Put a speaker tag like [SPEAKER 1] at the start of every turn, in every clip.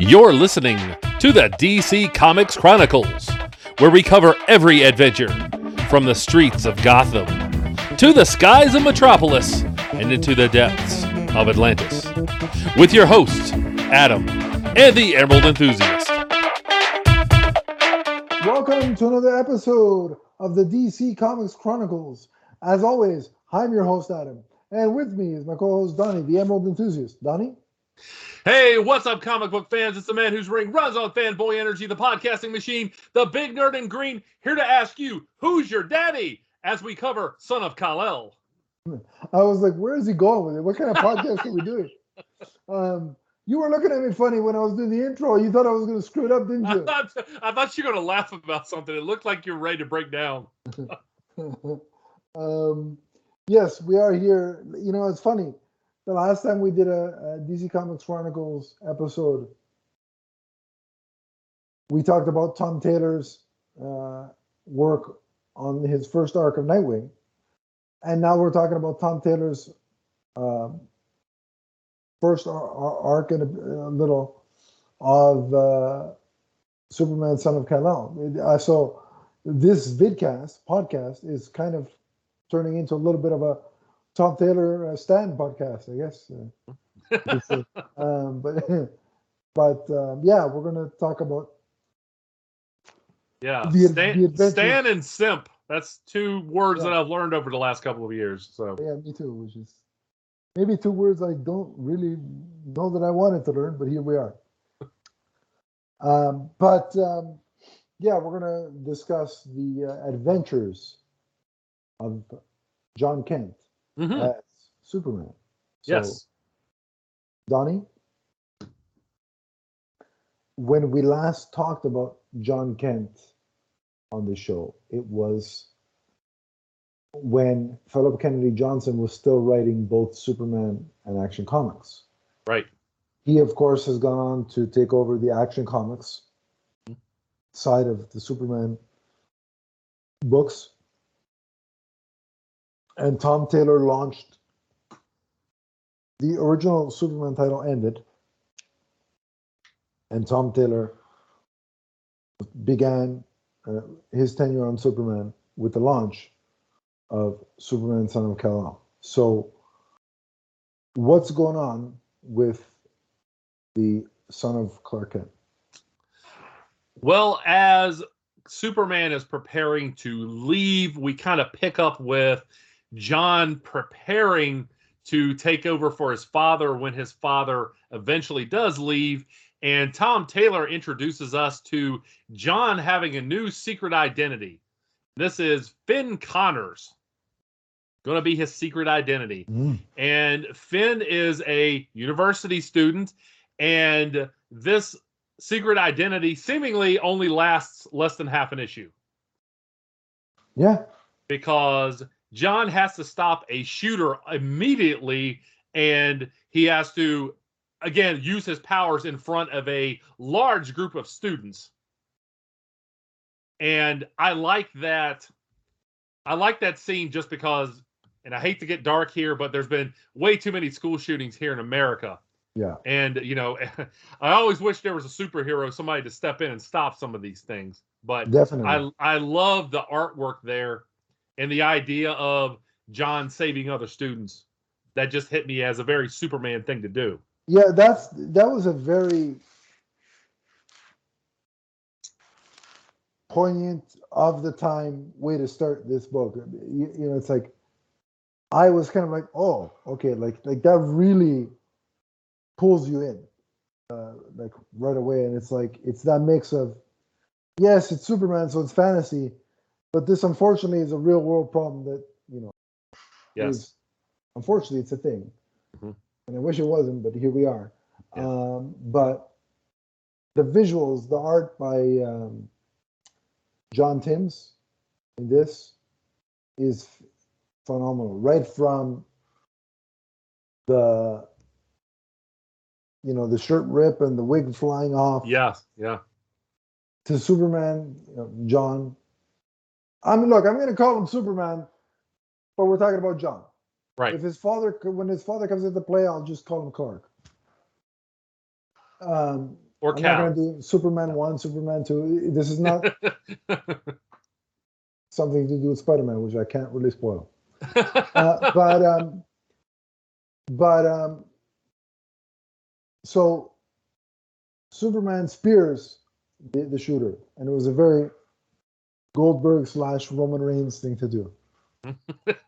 [SPEAKER 1] You're listening to the DC Comics Chronicles, where we cover every adventure from the streets of Gotham to the skies of Metropolis and into the depths of Atlantis. With your hosts, Adam and the Emerald Enthusiast.
[SPEAKER 2] Welcome to another episode of the DC Comics Chronicles. As always, I'm your host, Adam. And with me is my co host, Donnie, the Emerald Enthusiast. Donnie?
[SPEAKER 1] Hey, what's up, comic book fans? It's the man whose ring runs on fanboy energy, the podcasting machine, the big nerd in green, here to ask you, who's your daddy? As we cover Son of Kal-El.
[SPEAKER 2] I was like, where is he going with it? What kind of podcast are we doing? Um, you were looking at me funny when I was doing the intro. You thought I was going to screw it up, didn't
[SPEAKER 1] I
[SPEAKER 2] you?
[SPEAKER 1] thought, I thought you were going to laugh about something. It looked like you were ready to break down.
[SPEAKER 2] um, yes, we are here. You know, it's funny. The last time we did a, a DC Comics Chronicles episode, we talked about Tom Taylor's uh, work on his first arc of Nightwing, and now we're talking about Tom Taylor's um first ar- ar- arc and a, a little of uh, Superman, Son of Kal-El. Uh, so this vidcast podcast is kind of turning into a little bit of a Tom Taylor uh, stand podcast, I guess. Uh, um, but but um, yeah, we're gonna talk about
[SPEAKER 1] Yeah,
[SPEAKER 2] The-
[SPEAKER 1] Stan,
[SPEAKER 2] the
[SPEAKER 1] Stan and Simp. That's two words
[SPEAKER 2] Yeah.
[SPEAKER 1] that I've learned over the last couple of years. So
[SPEAKER 2] yeah, me too, which is maybe two words I don't really know that I wanted to learn, but here we are. Um, but um, yeah, we're gonna discuss the uh, adventures of John Kent
[SPEAKER 1] Mhm.
[SPEAKER 2] as Superman. So,
[SPEAKER 1] yes,
[SPEAKER 2] Donnie, when we last talked about John Kent on the show, it was when Philip Kennedy Johnson was still writing both Superman and Action Comics.
[SPEAKER 1] right.
[SPEAKER 2] He, of course, has gone on to take over the Action Comics side of the Superman books. And Tom Taylor launched the original Superman title ended, and Tom Taylor began uh, his tenure on Superman with the launch of Superman Son of Kal-El. So, what's going on with the son of Clark Kent?
[SPEAKER 1] Well, as Superman is preparing to leave, we kind of pick up with John preparing to take over for his father when his father eventually does leave. And Tom Taylor introduces us to John having a new secret identity. This is Finn Connors, going to be his secret identity. Mm. And Finn is a university student, and this secret identity seemingly only lasts less than half an issue
[SPEAKER 2] Yeah,
[SPEAKER 1] because John has to stop a shooter immediately and he has to again use his powers in front of a large group of students. And I like that I like that scene just because and I hate to get dark here but there's been way too many school shootings here in America.
[SPEAKER 2] yeah,
[SPEAKER 1] And you know, I always wish there was a superhero, somebody to step in and stop some of these things. But
[SPEAKER 2] definitely.
[SPEAKER 1] I I love the artwork there and the idea of John saving other students. That just hit me as a very Superman thing to do.
[SPEAKER 2] Yeah, that's that was a very poignant of the time way to start this book. You, you know, it's like I was kind of like, oh, okay, like like that really pulls you in, uh, like right away, and it's like it's that mix of yes, it's Superman, so it's fantasy, but this unfortunately is a real world problem that you know
[SPEAKER 1] Yes.
[SPEAKER 2] is unfortunately it's a thing
[SPEAKER 1] Mhm.
[SPEAKER 2] and i wish it wasn't but here we are
[SPEAKER 1] Yeah.
[SPEAKER 2] um, but the visuals the art by um, john timms in this is phenomenal right from the you know the shirt rip and the wig flying off
[SPEAKER 1] Yeah, yeah.
[SPEAKER 2] to superman you know, john i mean look i'm going to call him superman but we're talking about john
[SPEAKER 1] Right.
[SPEAKER 2] if his father, when his father comes into play, I'll just call him Clark. Um,
[SPEAKER 1] or
[SPEAKER 2] I'm not going to do Superman one, Superman two. This is not something to do with Spider-Man, which I can't really spoil. Uh, but um, but um, so Superman spears the, the shooter, and it was a very Goldberg slash Roman Reigns thing to do.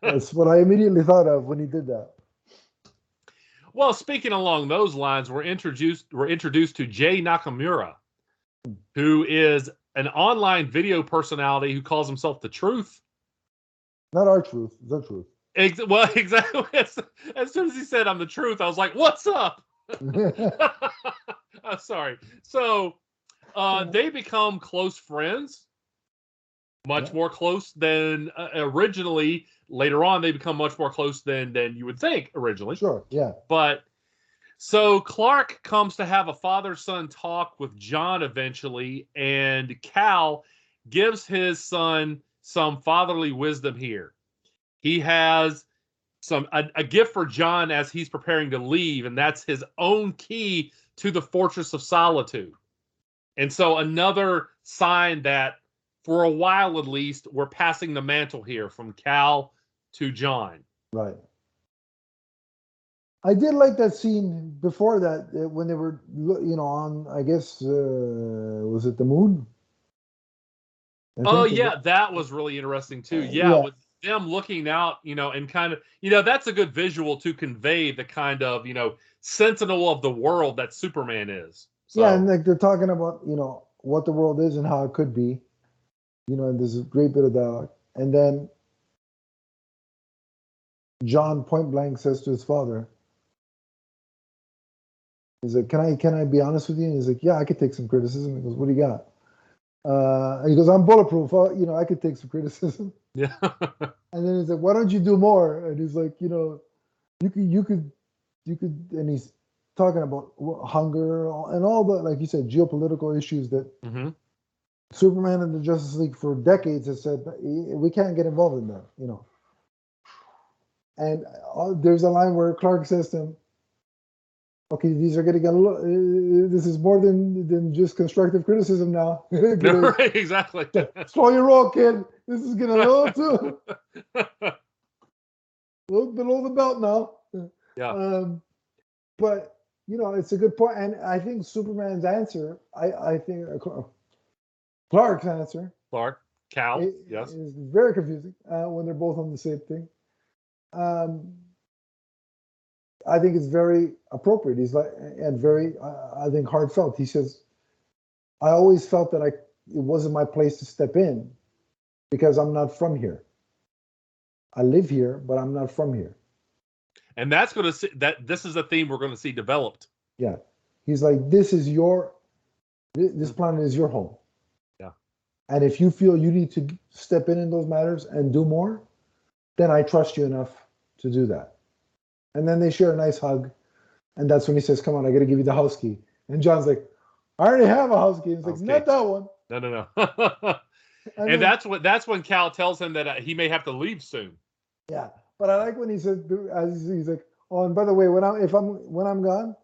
[SPEAKER 2] That's what I immediately thought of when he did that.
[SPEAKER 1] well, speaking along those lines, we're introduced we're introduced to Jay Nakamura, who is an online video personality who calls himself the Truth.
[SPEAKER 2] Not our truth, the truth.
[SPEAKER 1] Ex- well, exactly. As, as soon as he said I'm the Truth, I was like, "What's up?" I'm sorry. So uh, they become close friends, much
[SPEAKER 2] Yeah.
[SPEAKER 1] more close than uh, originally. Later on, they become much more close than than you would think originally.
[SPEAKER 2] sure, yeah,
[SPEAKER 1] But so Clark comes to have a father son talk with John eventually, and Kal gives his son some fatherly wisdom here. He has some a, a gift for John as he's preparing to leave, and that's his own key to the Fortress of Solitude. And so another sign that for a while at least, we're passing the mantle here from Kal to John.
[SPEAKER 2] right. I did like that scene before that when they were, you know, on. I guess uh, was it the moon? I
[SPEAKER 1] Oh yeah,
[SPEAKER 2] was-
[SPEAKER 1] that was really interesting too.
[SPEAKER 2] Uh,
[SPEAKER 1] Yeah,
[SPEAKER 2] yeah.
[SPEAKER 1] with them looking out, you know, and kind of, you know, that's a good visual to convey the kind of, you know, sentinel of the world that Superman is. So,
[SPEAKER 2] Yeah, and like they're talking about, you know, what the world is and how it could be. You know, and there's a great bit of dialogue. And then John point blank says to his father, He's like, Can I can I be honest with you? And he's like, Yeah, I could take some criticism. He goes, What do you got? Uh, and he goes, I'm bulletproof. You know, I could take some criticism.
[SPEAKER 1] yeah,
[SPEAKER 2] And then he's like, "Why don't you do more?" And he's like, "You know, you could, you could, you could." And he's talking about hunger and all the, like you said, geopolitical issues that
[SPEAKER 1] hmm
[SPEAKER 2] Superman and the Justice League for decades has said we can't get involved in that. You know. And uh, there's a line where Clark says to him, "Okay, these are getting a little. Uh, this is more than than just constructive criticism now.
[SPEAKER 1] Right, exactly.
[SPEAKER 2] Slow your roll, kid. This is getting a little too." a little below the belt now.
[SPEAKER 1] Yeah.
[SPEAKER 2] Um, but you know, it's a good point, and I think Superman's answer, I I think uh, Clark's answer,
[SPEAKER 1] Clark, Kal,
[SPEAKER 2] i-
[SPEAKER 1] Oh, yes.
[SPEAKER 2] is very confusing uh, when they're both on the same thing. Um, I think it's very appropriate. He's like, and very, uh, I think, heartfelt. He says, "I always felt that I it wasn't my place to step in because I'm not from here. I live here, but I'm not from here."
[SPEAKER 1] And that's going to see that this is a theme we're going to see developed.
[SPEAKER 2] Yeah. He's like, this is your, this planet is your home. And if you feel you need to step in in those matters and do more, then I trust you enough to do that. And then they share a nice hug. And that's when he says, come on, I got to give you the house key. And John's like, I already have a house key. He's like, not that one.
[SPEAKER 1] No, no, no.
[SPEAKER 2] And,
[SPEAKER 1] that's what that's when Kal tells him that uh, he may have to leave soon.
[SPEAKER 2] yeah. But I like when he says, as he's like, oh, and by the way, when I'm, if I'm, when I'm gone,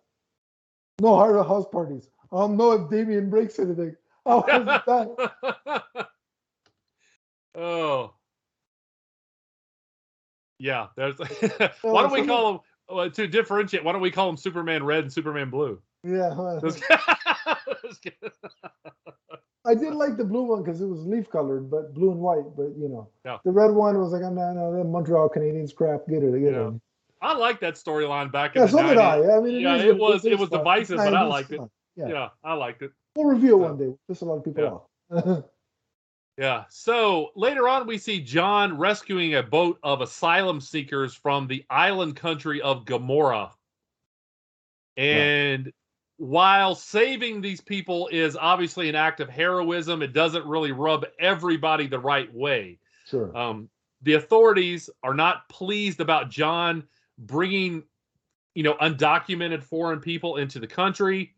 [SPEAKER 2] no hard house parties. I'll know if Damian breaks anything. Oh, that.
[SPEAKER 1] oh. Yeah, there's why don't we call him uh, to differentiate, why don't we call him Superman Red and Superman Blue?
[SPEAKER 2] Yeah, well,
[SPEAKER 1] Just- just kidding.
[SPEAKER 2] I did like the blue one because it was leaf colored, but blue and white. But you know,
[SPEAKER 1] Yeah.
[SPEAKER 2] the red one was like, oh, no, no, Montreal Canadiens crap. Get it, get
[SPEAKER 1] Yeah.
[SPEAKER 2] it.
[SPEAKER 1] I like that storyline back in
[SPEAKER 2] Yeah,
[SPEAKER 1] the
[SPEAKER 2] so
[SPEAKER 1] 90s.
[SPEAKER 2] did I. I mean,
[SPEAKER 1] Yeah,
[SPEAKER 2] is
[SPEAKER 1] it was- it was
[SPEAKER 2] fun.
[SPEAKER 1] divisive, but I liked it.
[SPEAKER 2] Yeah.
[SPEAKER 1] Yeah, I liked it.
[SPEAKER 2] We'll review it
[SPEAKER 1] So-
[SPEAKER 2] one day. Piss a lot of people
[SPEAKER 1] Yeah.
[SPEAKER 2] off.
[SPEAKER 1] Yeah. So later on, we see John rescuing a boat of asylum seekers from the island country of Gamorra. And while saving these people is obviously an act of heroism, it doesn't really rub everybody the right way.
[SPEAKER 2] sure.
[SPEAKER 1] Um, the authorities are not pleased about John bringing, you know, undocumented foreign people into the country,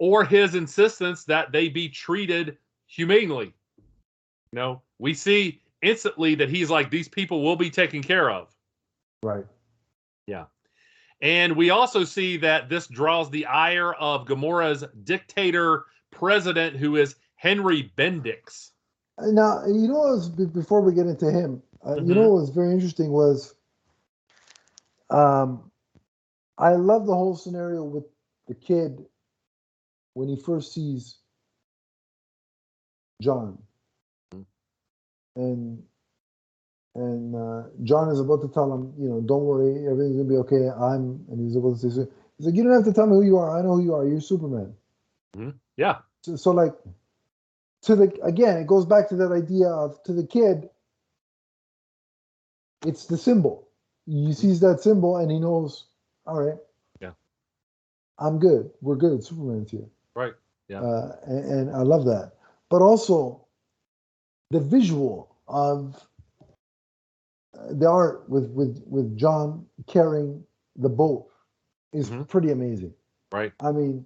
[SPEAKER 1] or his insistence that they be treated humanely. You know, we see instantly that he's like, these people will be taken care of.
[SPEAKER 2] right. Yeah.
[SPEAKER 1] And we also see that this draws the ire of Gamorra's dictator president, who is Henry Bendix.
[SPEAKER 2] Now, you know, was, before we get into him, uh,
[SPEAKER 1] Mhm.
[SPEAKER 2] you know what was very interesting was um, I love the whole scenario with the kid when he first sees John. And and uh, John is about to tell him, you know, don't worry, everything's gonna be okay. I'm and he's about to say, he's like, you don't have to tell me who you are. I know who you are. You're Superman.
[SPEAKER 1] Yeah.
[SPEAKER 2] So, so like to the again, it goes back to that idea of to the kid, it's the symbol. He sees that symbol and he knows, all right.
[SPEAKER 1] Yeah.
[SPEAKER 2] I'm good. We're good. Superman's here.
[SPEAKER 1] Right. Yeah.
[SPEAKER 2] Uh, and, and I love that. But also the visual of uh, the art with with with John carrying the boat is
[SPEAKER 1] Mhm.
[SPEAKER 2] pretty amazing.
[SPEAKER 1] Right.
[SPEAKER 2] I mean,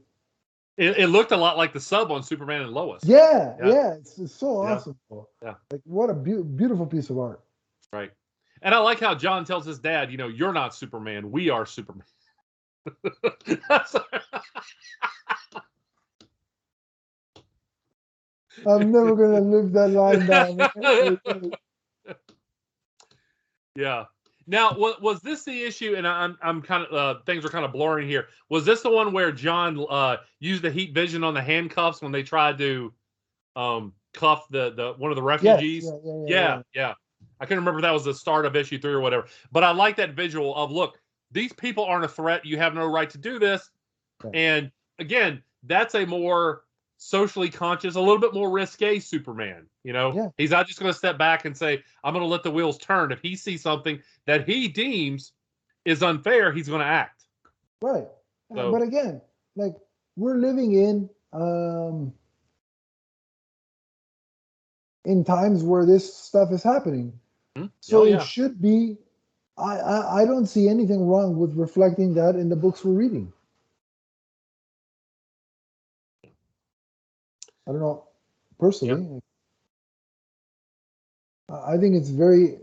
[SPEAKER 1] It, it looked a lot like the sub on Superman and Lois.
[SPEAKER 2] Yeah,
[SPEAKER 1] Yeah.
[SPEAKER 2] yeah, it's, it's so
[SPEAKER 1] Yeah.
[SPEAKER 2] awesome.
[SPEAKER 1] Yeah.
[SPEAKER 2] Like what a beau- beautiful piece of art.
[SPEAKER 1] Right. And I like how John tells his dad, you know, you're not Superman. We are Superman.
[SPEAKER 2] I'm never gonna live that line down.
[SPEAKER 1] yeah. Now, was, was this the issue? And I'm I'm kind of uh, things are kind of blurring here. Was this the one where John uh, used the heat vision on the handcuffs when they tried to um, cuff the the one of the
[SPEAKER 2] Yes,
[SPEAKER 1] refugees?
[SPEAKER 2] yeah, yeah, yeah,
[SPEAKER 1] yeah, yeah. I can remember if that was the start of issue three or whatever. But I like that visual of look, these people aren't a threat. You have no right to do this.
[SPEAKER 2] Yeah.
[SPEAKER 1] And again, that's a more socially conscious, a little bit more risque Superman. You know,
[SPEAKER 2] Yeah.
[SPEAKER 1] he's not just going to step back and say, "I'm going to let the wheels turn." If he sees something that he deems is unfair, he's going to act.
[SPEAKER 2] Right.
[SPEAKER 1] So-
[SPEAKER 2] but again, like we're living in um in times where this stuff is happening.
[SPEAKER 1] Hmm?
[SPEAKER 2] So
[SPEAKER 1] Oh,
[SPEAKER 2] it should be I, I I don't see anything wrong with reflecting that in the books we're reading. I don't know personally. I I think it's very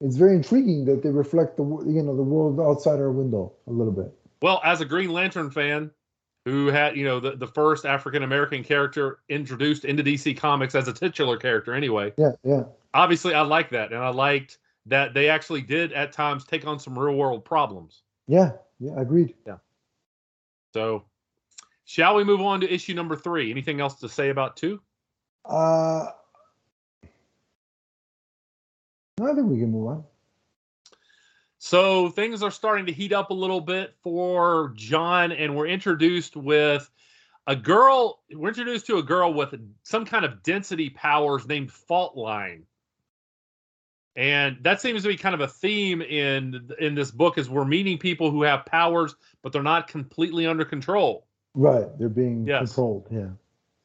[SPEAKER 2] it's very intriguing that they reflect the you know the world outside our window a little bit.
[SPEAKER 1] Well, as a Green Lantern fan who had, you know, the, the first African American character introduced into DC Comics as a titular character anyway,
[SPEAKER 2] Yeah, yeah.
[SPEAKER 1] obviously I like that. And I liked that they actually did at times take on some real world problems.
[SPEAKER 2] Yeah, yeah, agreed. Yeah.
[SPEAKER 1] So, shall we move on to issue number three? Anything else to say about two?
[SPEAKER 2] Uh, I think we can move on.
[SPEAKER 1] So, things are starting to heat up a little bit for John, and we're introduced with a girl. We're introduced to a girl with some kind of density powers named Fault Line. And that seems to be kind of a theme in in this book is we're meeting people who have powers, but they're not completely under control.
[SPEAKER 2] Right, they're being
[SPEAKER 1] Yes.
[SPEAKER 2] controlled. Yeah.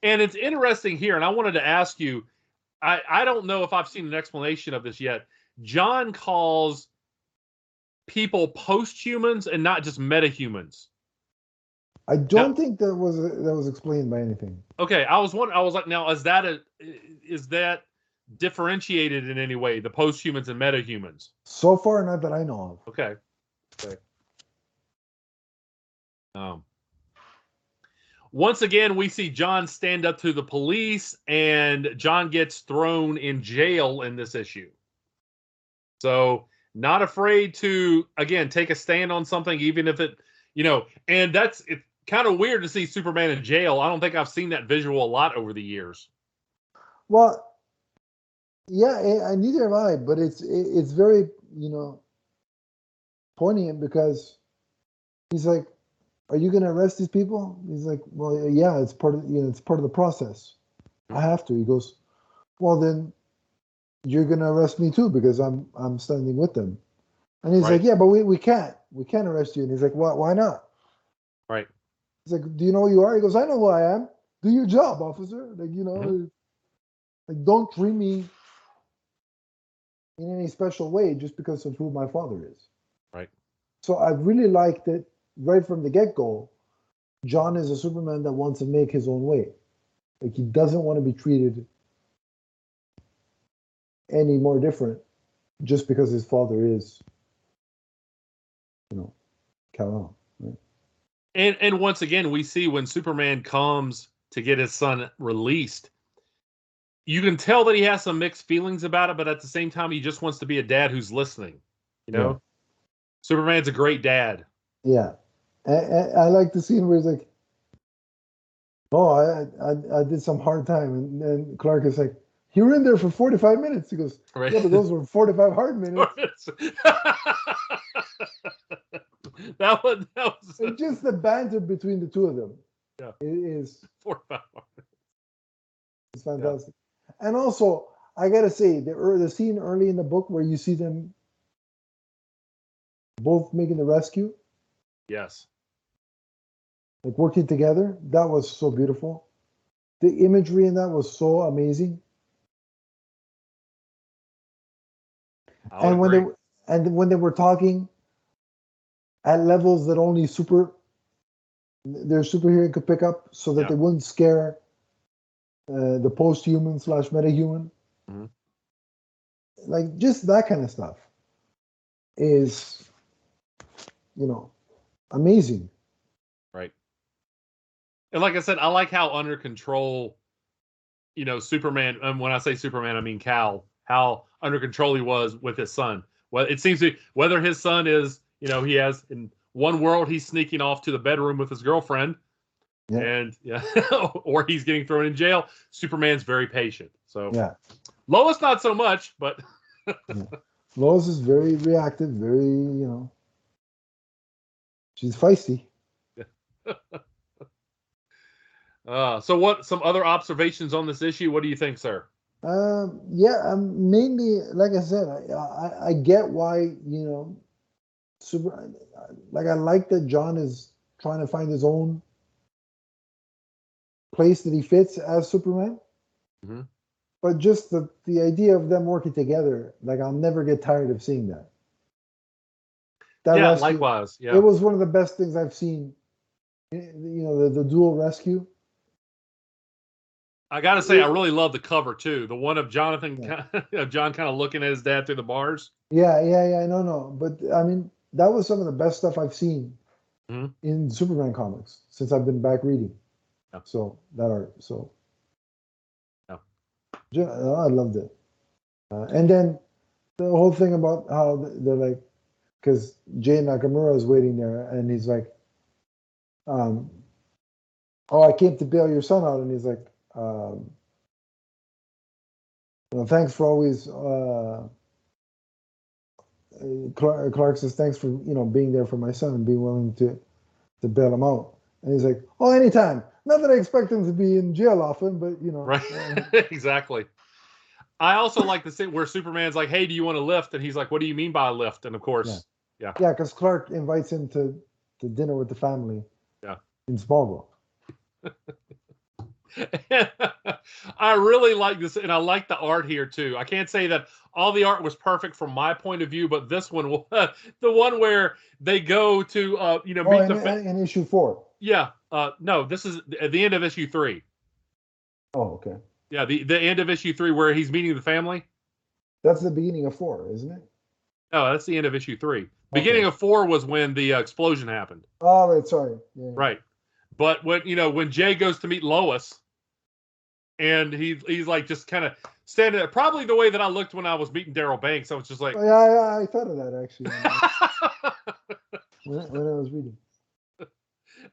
[SPEAKER 1] And it's interesting here, and I wanted to ask you, I, I don't know if I've seen an explanation of this yet. John calls people post-humans and not just metahumans.
[SPEAKER 2] I don't think that was that was explained by anything.
[SPEAKER 1] Okay, I was wondering, I was like, now is that a is that differentiated in any way, the post-humans and metahumans?
[SPEAKER 2] So far, not that I know of.
[SPEAKER 1] Okay. Okay. Um, once again, we see John stand up to the police, and John gets thrown in jail in this issue. So, not afraid to again take a stand on something, even if it, you know, and that's it's kind of weird to see Superman in jail. I don't think I've seen that visual a lot over the years.
[SPEAKER 2] Well, yeah, eh, I, neither have I, but it's it, it's very you know poignant because he's like, "Are you going to arrest these people?" He's like, "Well, yeah, it's part of you know it's part of the process. I have to." He goes, "Well, then you're going to arrest me too because I'm I'm standing with them." And he's
[SPEAKER 1] Right.
[SPEAKER 2] like, "Yeah, but we, we can't we can't arrest you." And he's like, "Why why not?"
[SPEAKER 1] Right.
[SPEAKER 2] He's like, "Do you know who you are?" He goes, "I know who I am. Do your job, officer. Like you know,
[SPEAKER 1] Mhm.
[SPEAKER 2] like don't treat me in any special way just because of who my father is."
[SPEAKER 1] Right.
[SPEAKER 2] So I really liked that right from the get go. John is a Superman that wants to make his own way. Like he doesn't want to be treated any more different just because his father is, you know, Kal-El.
[SPEAKER 1] And and once again, we see when Superman comes to get his son released, you can tell that he has some mixed feelings about it, but at the same time, he just wants to be a dad who's listening. You know,
[SPEAKER 2] Yeah.
[SPEAKER 1] Superman's a great dad.
[SPEAKER 2] Yeah, I, I, I like the scene where he's like, "Oh, I, I I did some hard time," and then Clark is like, "You were in there for forty five minutes." He goes,
[SPEAKER 1] Right.
[SPEAKER 2] "Yeah, but those were forty five hard minutes."
[SPEAKER 1] that was that was
[SPEAKER 2] just the banter between the two of them,
[SPEAKER 1] Yeah.
[SPEAKER 2] it is
[SPEAKER 1] four five.
[SPEAKER 2] it's fantastic. And also, I gotta say, the the scene early in the book where you see them both making the rescue,
[SPEAKER 1] Yes.
[SPEAKER 2] Like working together, that was so beautiful. The imagery in that was so amazing. And when they
[SPEAKER 1] agree.
[SPEAKER 2] were- and when they were talking at levels that only super their superhero could pick up so that
[SPEAKER 1] Yeah.
[SPEAKER 2] they wouldn't scare uh, the post-human slash meta-human
[SPEAKER 1] Mhm.
[SPEAKER 2] like just that kind of stuff is you know amazing.
[SPEAKER 1] And like I said, I like how under control, you know, Superman. And when I say Superman, I mean Kal. How under control he was with his son. Well, it seems to whether his son is, you know, he has in one world he's sneaking off to the bedroom with his girlfriend,
[SPEAKER 2] Yeah.
[SPEAKER 1] and yeah, or he's getting thrown in jail. Superman's very patient. So
[SPEAKER 2] yeah
[SPEAKER 1] Lois not so much, but
[SPEAKER 2] lois is very reactive very you know she's feisty
[SPEAKER 1] uh, so what? Some other observations on this issue? What do you think, sir?
[SPEAKER 2] Um, yeah, um, mainly, like I said, I, I I get why you know, super. Like I like that John is trying to find his own place that he fits as Superman.
[SPEAKER 1] Mhm.
[SPEAKER 2] But just the the idea of them working together, like I'll never get tired of seeing that. That
[SPEAKER 1] yeah, likewise. Yeah.
[SPEAKER 2] It was one of the best things I've seen. You know, the, the dual rescue.
[SPEAKER 1] I gotta say, I really love the cover too. The one of Jonathan, of John, kind of looking at his dad through the bars.
[SPEAKER 2] Yeah, yeah, yeah. No, no. But I mean, that was some of the best stuff I've seen
[SPEAKER 1] Mhm.
[SPEAKER 2] in Superman comics since I've been back reading.
[SPEAKER 1] Yeah.
[SPEAKER 2] So that art. So
[SPEAKER 1] Yeah.
[SPEAKER 2] Ju- I loved it. Uh, and then the whole thing about how they're like, because Jay Nakamura is waiting there, and he's like, um, "Oh, I came to bail your son out," and he's like, um, know, "Thanks for always." Uh, Clark, Clark says, "Thanks for you know being there for my son and being willing to to bail him out." And he's like, "Oh, anytime. Not that I expect him to be in jail often, but you know,
[SPEAKER 1] Right.
[SPEAKER 2] uh,
[SPEAKER 1] exactly. I also like the scene where Superman's like, "Hey, do you want a lift?" And he's like, "What do you mean by a lift?" And of course,
[SPEAKER 2] yeah, Yeah, because Clark invites him to to dinner with the family.
[SPEAKER 1] Yeah.
[SPEAKER 2] In Smallville.
[SPEAKER 1] I really like this, and I like the art here too. I can't say that all the art was perfect from my point of view, but this one, the one where they go to, uh, you know,
[SPEAKER 2] Oh,
[SPEAKER 1] meet
[SPEAKER 2] in,
[SPEAKER 1] the, fa-
[SPEAKER 2] in, issue four.
[SPEAKER 1] yeah, uh, no, this is at the end of issue three.
[SPEAKER 2] Oh, okay.
[SPEAKER 1] Yeah, the the end of issue three where he's meeting the family.
[SPEAKER 2] That's the beginning of four, isn't it?
[SPEAKER 1] No, that's the end of issue three. Beginning of four was when the uh, explosion happened.
[SPEAKER 2] Oh, right. Sorry. Yeah.
[SPEAKER 1] Right. But when you know when Jay goes to meet Lois, and he he's like just kind of standing there, probably the way that I looked when I was meeting Darryl Banks. I was just like,
[SPEAKER 2] Oh, yeah, yeah, I thought of that actually when, when I was reading.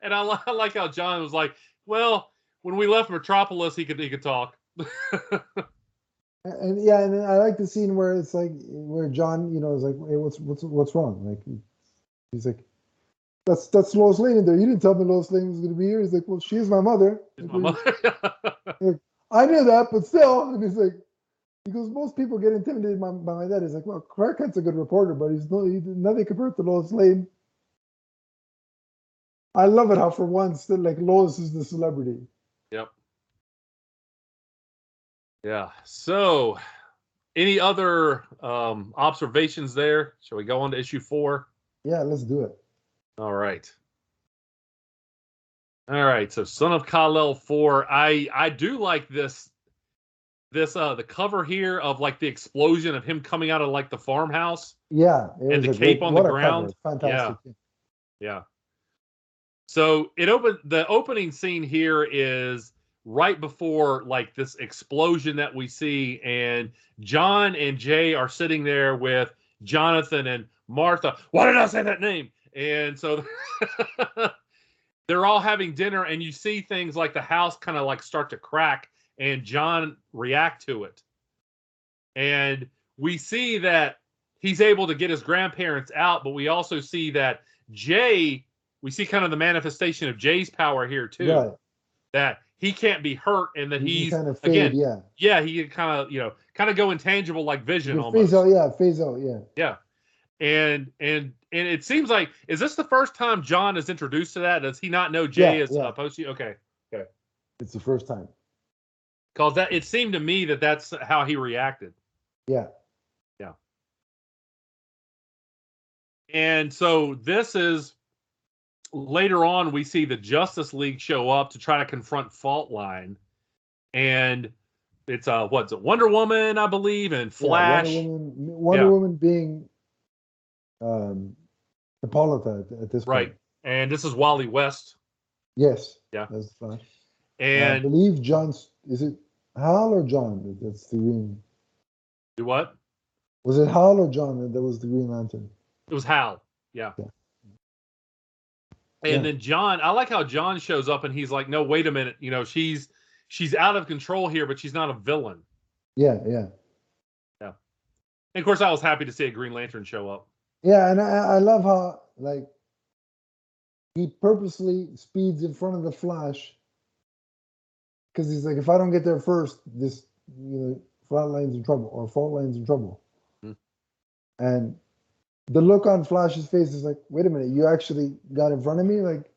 [SPEAKER 1] and I, I like how John was like, well, when we left Metropolis, he could he could talk.
[SPEAKER 2] And, yeah, and then I like the scene where it's like where John, you know, is like, "Hey, what's what's what's wrong?" Like he's like, "That's that's Lois Lane in there. You didn't tell me Lois Lane was going to be here." He's like, "Well, she is my mother."
[SPEAKER 1] Is my mother-
[SPEAKER 2] I knew that, but still. And he's like, he goes, most people get intimidated by, by my dad. He's like, well, Clark Kent's a good reporter, but he's no, he's nothing compared to Lois Lane. I love it how for once that like Lois is the celebrity.
[SPEAKER 1] Yep. Yeah. So, any other um, observations there? Shall we go on to issue four?
[SPEAKER 2] Yeah, let's do it.
[SPEAKER 1] All right. All right. So, Son of Kal-El four. I I do like this. This uh the cover here of like the explosion of him coming out of like the farmhouse.
[SPEAKER 2] Yeah, it
[SPEAKER 1] And the
[SPEAKER 2] a great-
[SPEAKER 1] cape on the ground.
[SPEAKER 2] Fantastic.
[SPEAKER 1] Yeah. So it opened the opening scene here is right before like this explosion that we see, and John and Jay are sitting there with Jonathan and Martha. Why did I say that name? And so they're all having dinner, and you see things like the house kind of like start to crack, and John react to it. And we see that he's able to get his grandparents out, but we also see that Jay, we see kind of the manifestation of Jay's power here too.
[SPEAKER 2] Right.
[SPEAKER 1] That he can't be hurt and that he's
[SPEAKER 2] kind of fade,
[SPEAKER 1] again,
[SPEAKER 2] yeah.
[SPEAKER 1] yeah, he kind of, you know, kind of go intangible like vision almost.
[SPEAKER 2] phase out, yeah, phase out, yeah.
[SPEAKER 1] Yeah. And and and it seems like is this the first time John is introduced to that? Does he not know Jay
[SPEAKER 2] Yeah,
[SPEAKER 1] is
[SPEAKER 2] yeah.
[SPEAKER 1] uh, Posey? Okay.
[SPEAKER 2] It's the first time.
[SPEAKER 1] Cause that it seemed to me that that's how he reacted.
[SPEAKER 2] Yeah. Yeah.
[SPEAKER 1] And so this is later on we see the Justice League show up to try to confront Fault Line. And it's uh what's it, Wonder Woman, I believe, and Flash.
[SPEAKER 2] Yeah, Wonder Woman, Wonder. Woman being um Hippolyta at, at this
[SPEAKER 1] Right.
[SPEAKER 2] point.
[SPEAKER 1] And this is Wally West.
[SPEAKER 2] Yes.
[SPEAKER 1] Yeah.
[SPEAKER 2] That's fine. I
[SPEAKER 1] And
[SPEAKER 2] believe John's is it Hal or John? That's the green.
[SPEAKER 1] do what?
[SPEAKER 2] Was it Hal or John that that was the Green Lantern?
[SPEAKER 1] It was Hal. Yeah.
[SPEAKER 2] Yeah.
[SPEAKER 1] And
[SPEAKER 2] Yeah.
[SPEAKER 1] then John, I like how John shows up and he's like, "No, wait a minute. You know, she's she's out of control here, but she's not a villain."
[SPEAKER 2] Yeah, yeah, yeah,
[SPEAKER 1] And of course, I was happy to see a Green Lantern show up.
[SPEAKER 2] Yeah. And I, I love how like he purposely speeds in front of the Flash because he's like, if I don't get there first, this you know flatline's in trouble or fault line's in trouble.
[SPEAKER 1] Hmm.
[SPEAKER 2] And the look on Flash's face is like, wait a minute, you actually got in front of me. Like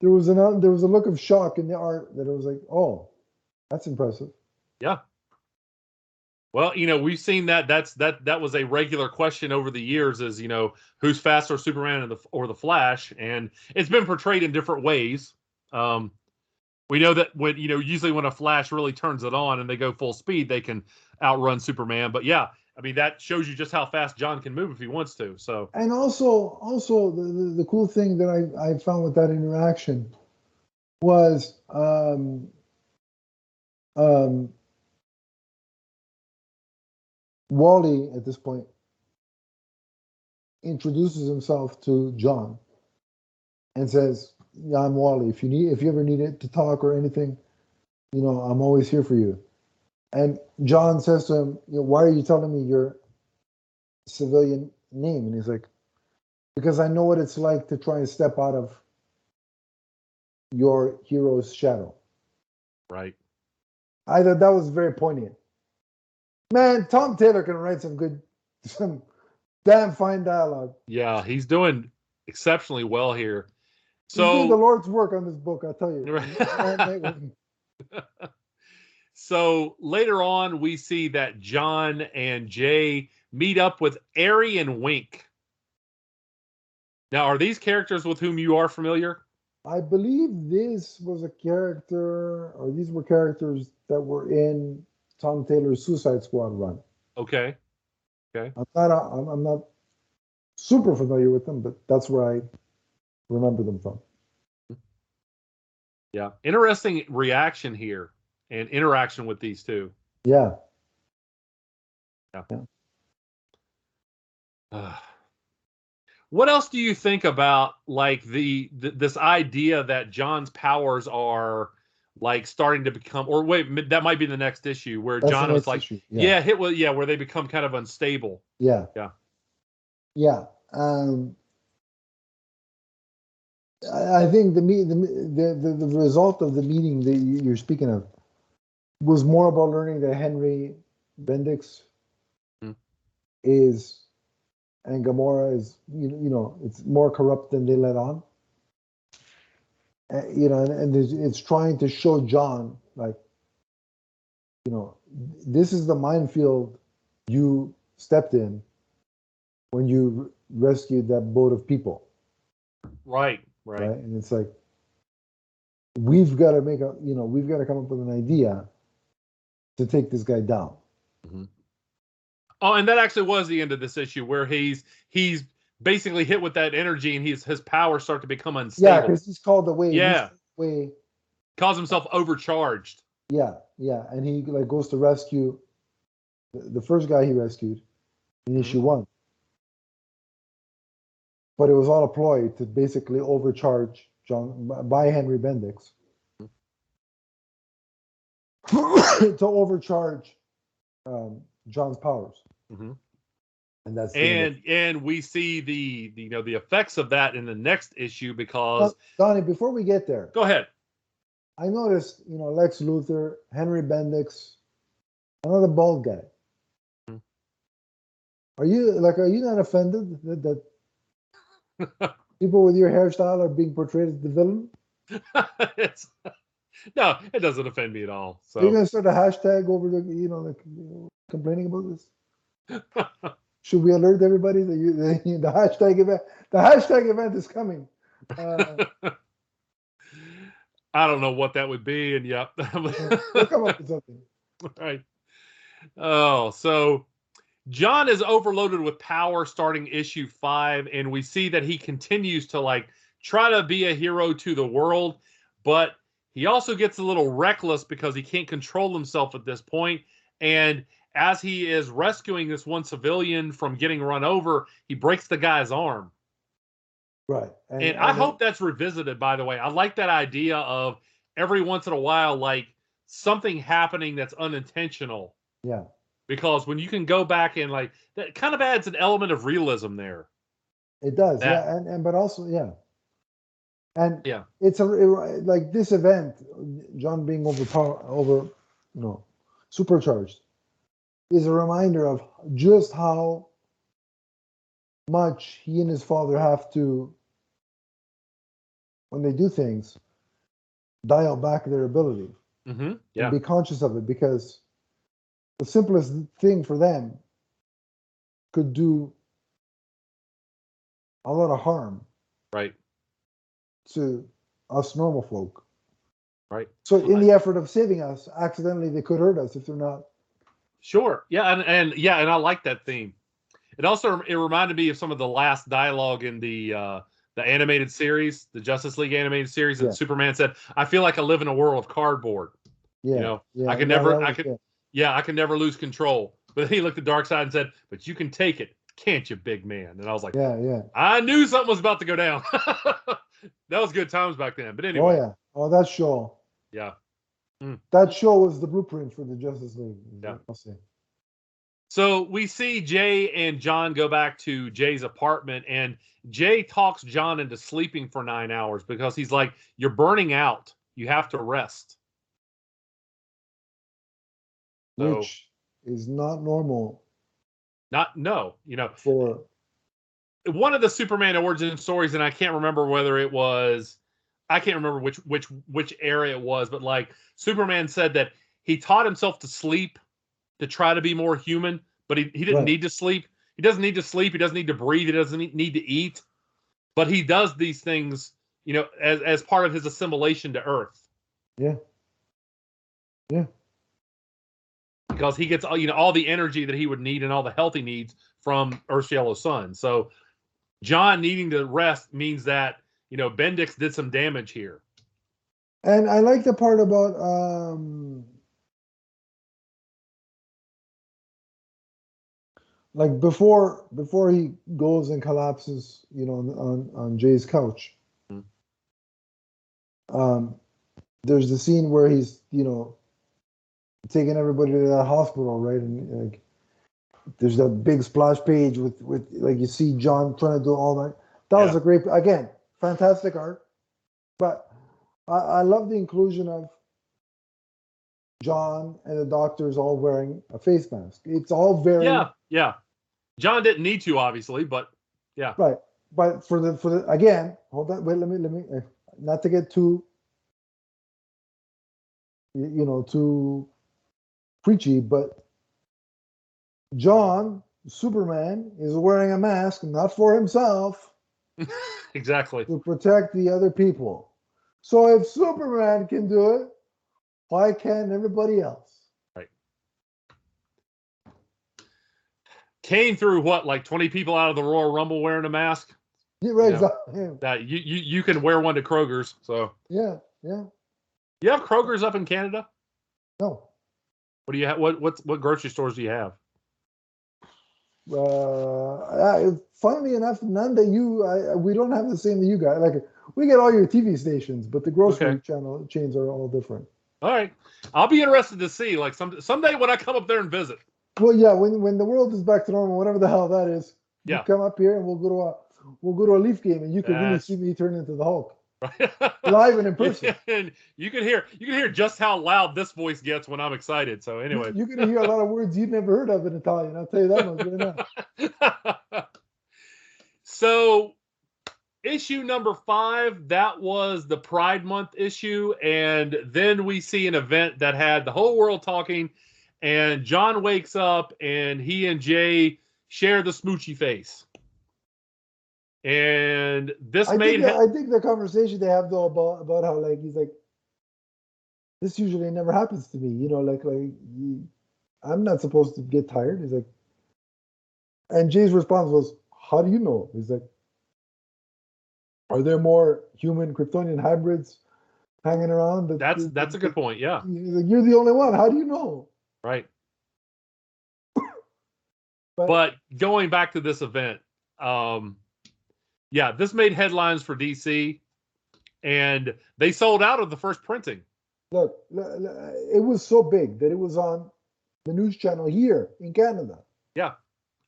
[SPEAKER 2] there was an there was a look of shock in the art that it was like, oh, that's impressive.
[SPEAKER 1] Well, you know, we've seen that. That's that. That was a regular question over the years. Is you know, who's faster, Superman or the or the Flash? And it's been portrayed in different ways. Um, we know that when you know, usually when a Flash really turns it on and they go full speed, they can outrun Superman. But yeah, I mean that shows you just how fast John can move if he wants to. So
[SPEAKER 2] And also, also the, the, the cool thing that I, I found with that interaction was um, um, Wally at this point introduces himself to John and says, "Yeah, I'm Wally. If you need, if you ever need it to talk or anything, you know, I'm always here for you." And John says to him, you know, "Why are you telling me your civilian name?" And he's like, "Because I know what it's like to try and step out of your hero's shadow."
[SPEAKER 1] right,
[SPEAKER 2] I thought that was very poignant. Man, Tom Taylor can write some good, some damn fine dialogue.
[SPEAKER 1] yeah, he's doing exceptionally well here.
[SPEAKER 2] Doing the Lord's work on this book, I'll tell you.
[SPEAKER 1] Right. so later on, we see that John and Jay meet up with Aerie and Wink. Now, are these characters with whom you are familiar?
[SPEAKER 2] I believe this was a character, or these were characters that were in Tom Taylor's Suicide Squad run. Okay.
[SPEAKER 1] Okay.
[SPEAKER 2] I'm not, I'm, I'm not super familiar with them, but that's where I remember them from.
[SPEAKER 1] Yeah. Interesting reaction here and interaction with these two.
[SPEAKER 2] Yeah.
[SPEAKER 1] Uh, what else do you think about like the, th- this idea that John's powers are like starting to become or wait that might be the next issue where
[SPEAKER 2] That's
[SPEAKER 1] John was like
[SPEAKER 2] issue.
[SPEAKER 1] yeah. hit with yeah where they become kind of unstable.
[SPEAKER 2] Yeah.
[SPEAKER 1] Yeah.
[SPEAKER 2] Yeah. Um, I, think the, the the the result of the meeting that you- you're speaking of was more about learning that Henry Bendix
[SPEAKER 1] Hmm.
[SPEAKER 2] is and Gamorra is you you know it's more corrupt than they let on. Uh, you know, and, and there's, it's trying to show John like, you know, this is the minefield you stepped in when you r- rescued that boat of people,
[SPEAKER 1] Right. Right.
[SPEAKER 2] right? And it's like, we've got to make a, you know, we've got to come up with an idea to take this guy down.
[SPEAKER 1] Oh, and that actually was the end of this issue where he's he's basically hit with that energy, and his his powers start to become unstable.
[SPEAKER 2] Yeah, because he's called the he's
[SPEAKER 1] Yeah.
[SPEAKER 2] Away.
[SPEAKER 1] calls himself overcharged.
[SPEAKER 2] Yeah, yeah, and he like goes to rescue the, the first guy he rescued in
[SPEAKER 1] Mhm.
[SPEAKER 2] issue one. But it was all a ploy to basically overcharge John by Henry Bendix to overcharge um, John's powers,
[SPEAKER 1] Mhm.
[SPEAKER 2] And that's
[SPEAKER 1] And and we see the, the you know the effects of that in the next issue because
[SPEAKER 2] Donnie, before we get there,
[SPEAKER 1] go ahead.
[SPEAKER 2] I noticed, you know, Lex Luthor, Henry Bendix, another bald guy.
[SPEAKER 1] Hmm.
[SPEAKER 2] Are you like, are you not offended that, that people with your hairstyle are being portrayed as the villain?
[SPEAKER 1] no, it doesn't offend me at all. So You're
[SPEAKER 2] gonna start a hashtag over the, you know, like you know, complaining about this. Should we alert everybody that you the, the hashtag event? The hashtag event is coming. Uh,
[SPEAKER 1] I don't know what that would be, and yep.
[SPEAKER 2] we'll come up with something.
[SPEAKER 1] right. Oh, so John is overloaded with power starting issue five, and we see that he continues to like try to be a hero to the world, but he also gets a little reckless because he can't control himself at this. And as he is rescuing this one civilian from getting run over, he breaks the guy's arm.
[SPEAKER 2] Right.
[SPEAKER 1] And I hope that's revisited, by the way. I like that idea of every once in a while, like something happening that's unintentional.
[SPEAKER 2] Yeah.
[SPEAKER 1] Because when you can go back and like that kind of adds an element of realism there.
[SPEAKER 2] It does,
[SPEAKER 1] That-
[SPEAKER 2] yeah, and, and but also, yeah, and
[SPEAKER 1] Yeah.
[SPEAKER 2] it's a it- like this event, John being overpowered, over, you know, supercharged, is a reminder of just how much he and his father have to, when they do things, dial back their ability
[SPEAKER 1] Mm-hmm.
[SPEAKER 2] and
[SPEAKER 1] Yeah.
[SPEAKER 2] be conscious of it because the simplest thing for them could do a lot of harm
[SPEAKER 1] Right.
[SPEAKER 2] to us normal folk.
[SPEAKER 1] Right.
[SPEAKER 2] So in the effort of saving us, accidentally they could hurt us if they're not.
[SPEAKER 1] Sure. Yeah. And, and yeah, and I like that theme. It also it reminded me of some of the last dialogue in the uh the animated series, the Justice League animated series, and
[SPEAKER 2] Yeah.
[SPEAKER 1] Superman said, I feel like I live in a world of cardboard.
[SPEAKER 2] Yeah, you
[SPEAKER 1] know,
[SPEAKER 2] yeah,
[SPEAKER 1] I can never- I can,
[SPEAKER 2] good.
[SPEAKER 1] yeah, I can never lose control. But then he looked at Darkseid and said, But you can take it, can't you, big man? And I was like,
[SPEAKER 2] Yeah, yeah.
[SPEAKER 1] I knew something was about to go down. that was good times back then. But anyway, Oh
[SPEAKER 2] yeah. Oh, that's sure.
[SPEAKER 1] yeah. Mm.
[SPEAKER 2] That show was the blueprint for the Justice League.
[SPEAKER 1] Yeah.
[SPEAKER 2] I'll say.
[SPEAKER 1] So we see Jay and John go back to Jay's apartment, and Jay talks John into sleeping for nine hours because he's like, You're burning out. You have to rest. So,
[SPEAKER 2] Which is not normal
[SPEAKER 1] not, no, you know,
[SPEAKER 2] for
[SPEAKER 1] one of the Superman origin stories, and I can't remember whether it was, I can't remember which which which area it was, but like Superman said that he taught himself to sleep to try to be more human, but he, he didn't
[SPEAKER 2] Right.
[SPEAKER 1] need to sleep. He doesn't need to sleep. He doesn't need to breathe. He doesn't need- to eat, but he does these things, you know, as as part of his assimilation to Earth.
[SPEAKER 2] Yeah. Yeah.
[SPEAKER 1] Because he gets all you know all the energy that he would need and all the health he needs from Earth's yellow sun. So John needing to rest means that you know Bendix did some damage here.
[SPEAKER 2] And I like the part about um like before before he goes and collapses, you know, on on, on Jay's couch.
[SPEAKER 1] Mhm.
[SPEAKER 2] Um there's the scene where he's, you know, taking everybody to that hospital, right? And like there's that big splash page with with like you see John trying to do all that. That was a great again, fantastic art. But I, I love the inclusion of John and the doctors all wearing a face mask. It's all very
[SPEAKER 1] Yeah, yeah. John didn't need to, obviously, but yeah,
[SPEAKER 2] right. But for the for the again, hold on, wait, let me let me uh, not to get too you know too preachy, but John Superman is wearing a mask not for himself
[SPEAKER 1] exactly.
[SPEAKER 2] to protect the other people. So if Superman can do it, why can't everybody else? Right.
[SPEAKER 1] Kane threw what, like 20 people out of the Royal Rumble wearing a mask?
[SPEAKER 2] Yeah, right.
[SPEAKER 1] Yeah.
[SPEAKER 2] exactly. Yeah,
[SPEAKER 1] That you, you you can wear one to Kroger's. So
[SPEAKER 2] yeah, yeah.
[SPEAKER 1] you have Kroger's up in Canada?
[SPEAKER 2] No.
[SPEAKER 1] What do you have? What what what grocery stores do you have?
[SPEAKER 2] Uh, funnily enough, none that you, I, we don't have the same that you got. Like we get all your TV stations, but the grocery
[SPEAKER 1] Okay.
[SPEAKER 2] channel chains are all different.
[SPEAKER 1] All right, I'll be interested to see. Like some someday when I come up there and visit.
[SPEAKER 2] Well, yeah, when when the world is back to normal, whatever the hell that is,
[SPEAKER 1] Yeah.
[SPEAKER 2] you come up here and we'll go to a we'll go to a Leaf game and you can really see me turn into the Hulk
[SPEAKER 1] Right?
[SPEAKER 2] live and in person.
[SPEAKER 1] and you can hear you can hear just how loud this voice gets when I'm excited. So anyway,
[SPEAKER 2] You're gonna hear a lot of words you've never heard of in Italian. I'll tell you that much right now.
[SPEAKER 1] so issue number five that was the pride month issue and then we see an event that had the whole world talking and john wakes up and he and jay share the smoochy face and this
[SPEAKER 2] I
[SPEAKER 1] made
[SPEAKER 2] think, the,
[SPEAKER 1] he-
[SPEAKER 2] I think the conversation they have though about about how like he's like this usually never happens to me. You know, like like I'm not supposed to get tired. He's like, and Jay's response was, "How do you know?" He's like, "Are there more human Kryptonian hybrids hanging around?" that-
[SPEAKER 1] that's
[SPEAKER 2] that-
[SPEAKER 1] that's a good point yeah
[SPEAKER 2] He's like, "You're the only one. How do you know?"
[SPEAKER 1] right
[SPEAKER 2] But-
[SPEAKER 1] but going back to this event um yeah this made headlines for dc and they sold out of the first printing
[SPEAKER 2] Look, it was so big that it was on the news channel here in Canada.
[SPEAKER 1] Yeah,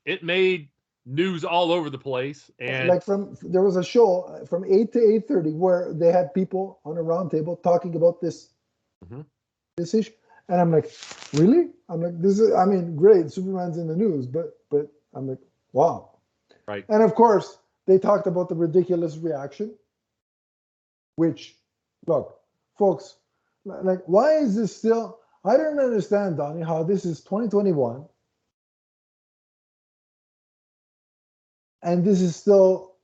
[SPEAKER 1] it made news all over the place and
[SPEAKER 2] like from there was a show uh, from 8 to 8.30 where they had people on a round table talking about this
[SPEAKER 1] Mhm.
[SPEAKER 2] this issue and i'm like really i'm like this is i mean great superman's in the news but but i'm like wow
[SPEAKER 1] Right.
[SPEAKER 2] and of course they talked about the ridiculous reaction which look folks like why is this still i don't understand donnie how this is 2021 and this is still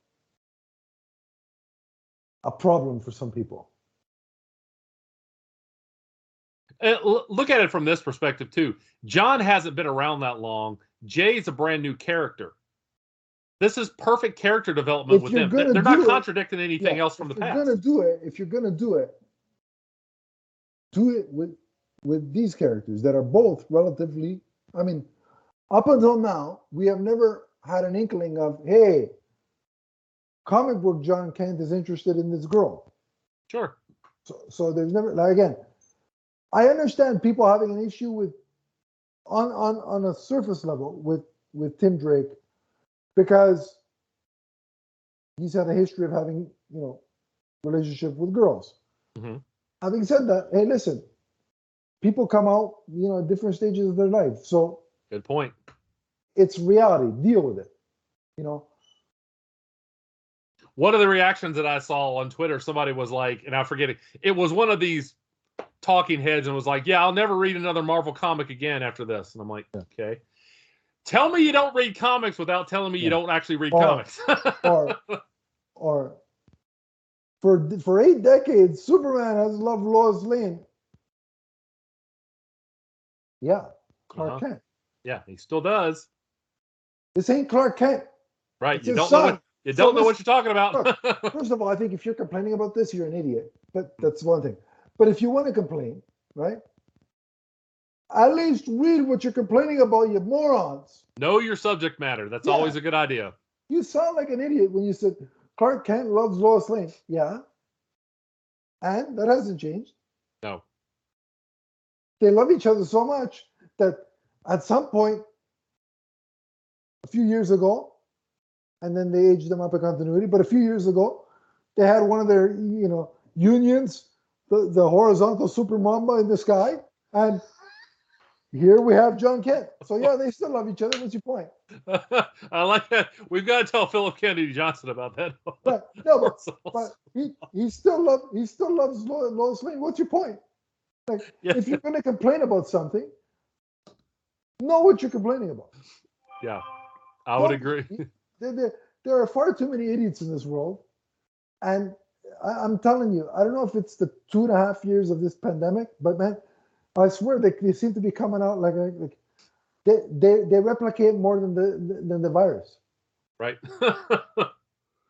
[SPEAKER 2] a problem for some people.
[SPEAKER 1] Uh, look at it from this perspective too. John hasn't been around that long. Jay's a brand new character. This is perfect character development
[SPEAKER 2] If
[SPEAKER 1] with them. They're not
[SPEAKER 2] it-
[SPEAKER 1] contradicting anything
[SPEAKER 2] Yeah,
[SPEAKER 1] else from the
[SPEAKER 2] if you're gonna do it, if you're gonna do it, do it with with these characters that are both relatively. I mean, up until now, we have never had an inkling of, hey, comic book John Kent is interested in this girl.
[SPEAKER 1] Sure.
[SPEAKER 2] So, so there's never like again. I understand people having an issue with on on on a surface level with with Tim Drake because he's had a history of having you know relationship with girls.
[SPEAKER 1] Mhm.
[SPEAKER 2] Having said that, hey, listen, people come out you know at different stages of their life, so
[SPEAKER 1] Good point.
[SPEAKER 2] It's reality. Deal with it. You know,
[SPEAKER 1] One of the reactions that I saw on Twitter, somebody was like, and I forget it, it was one of these talking heads and was like, Yeah, I'll never read another Marvel comic again after this. And I'm like, Okay. Tell me you don't read comics without telling me you don't actually read
[SPEAKER 2] Or-
[SPEAKER 1] comics.
[SPEAKER 2] or or for for eight decades, Superman has loved Lois Lane. Yeah, Clark
[SPEAKER 1] Uh-huh.
[SPEAKER 2] Kent.
[SPEAKER 1] yeah, he still does.
[SPEAKER 2] This ain't Clark Kent.
[SPEAKER 1] Right.
[SPEAKER 2] It's
[SPEAKER 1] you don't know what you
[SPEAKER 2] So
[SPEAKER 1] don't know
[SPEAKER 2] this-
[SPEAKER 1] what you're talking about.
[SPEAKER 2] First of all, I think if you're complaining about this, you're an idiot. But that's one thing. But if you want to complain, right? At least read what you're complaining about, you morons.
[SPEAKER 1] know your subject matter. That's
[SPEAKER 2] Yeah.
[SPEAKER 1] always a good idea.
[SPEAKER 2] You sound like an idiot when you said Clark Kent loves Lois Lane. Yeah. And that hasn't changed.
[SPEAKER 1] No.
[SPEAKER 2] They love each other so much that at some point, a few years ago, and then they aged them up in continuity, but a few years ago, they had one of their, you know, unions, the, the horizontal super mamba in the sky. And here we have John Kent. So yeah, they still love each other. What's your point?
[SPEAKER 1] I like that. We've got to tell Philip Kennedy Johnson about that.
[SPEAKER 2] But no, but but he he still love he still loves Lois Lane. What's your point? Like
[SPEAKER 1] Yeah.
[SPEAKER 2] if you're going to complain about something, know what you're complaining about.
[SPEAKER 1] yeah, I would agree.
[SPEAKER 2] There, there, there are far too many idiots in this world, and I, I'm telling you, I don't know if it's the two and a half years of this pandemic, but man, I swear they, they seem to be coming out like a, like they, they they replicate more than the than the virus.
[SPEAKER 1] right?
[SPEAKER 2] I,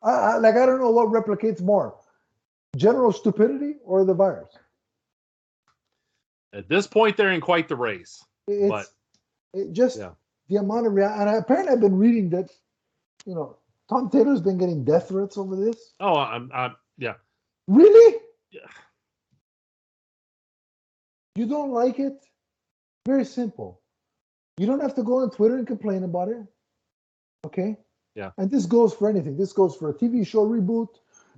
[SPEAKER 2] I, like I don't know what replicates more, general stupidity or the virus.
[SPEAKER 1] At this point, they're in quite the race.
[SPEAKER 2] It's
[SPEAKER 1] But-
[SPEAKER 2] it just
[SPEAKER 1] Yeah.
[SPEAKER 2] The amount of rea- and I, apparently I've been reading that, you know, Tom Taylor's been getting death threats over this.
[SPEAKER 1] Oh, I'm, I'm yeah.
[SPEAKER 2] Really?
[SPEAKER 1] Yeah.
[SPEAKER 2] You don't like it? Very simple. You don't have to go on Twitter and complain about it. Okay?
[SPEAKER 1] Yeah.
[SPEAKER 2] And this goes for anything. This goes for a TV show reboot.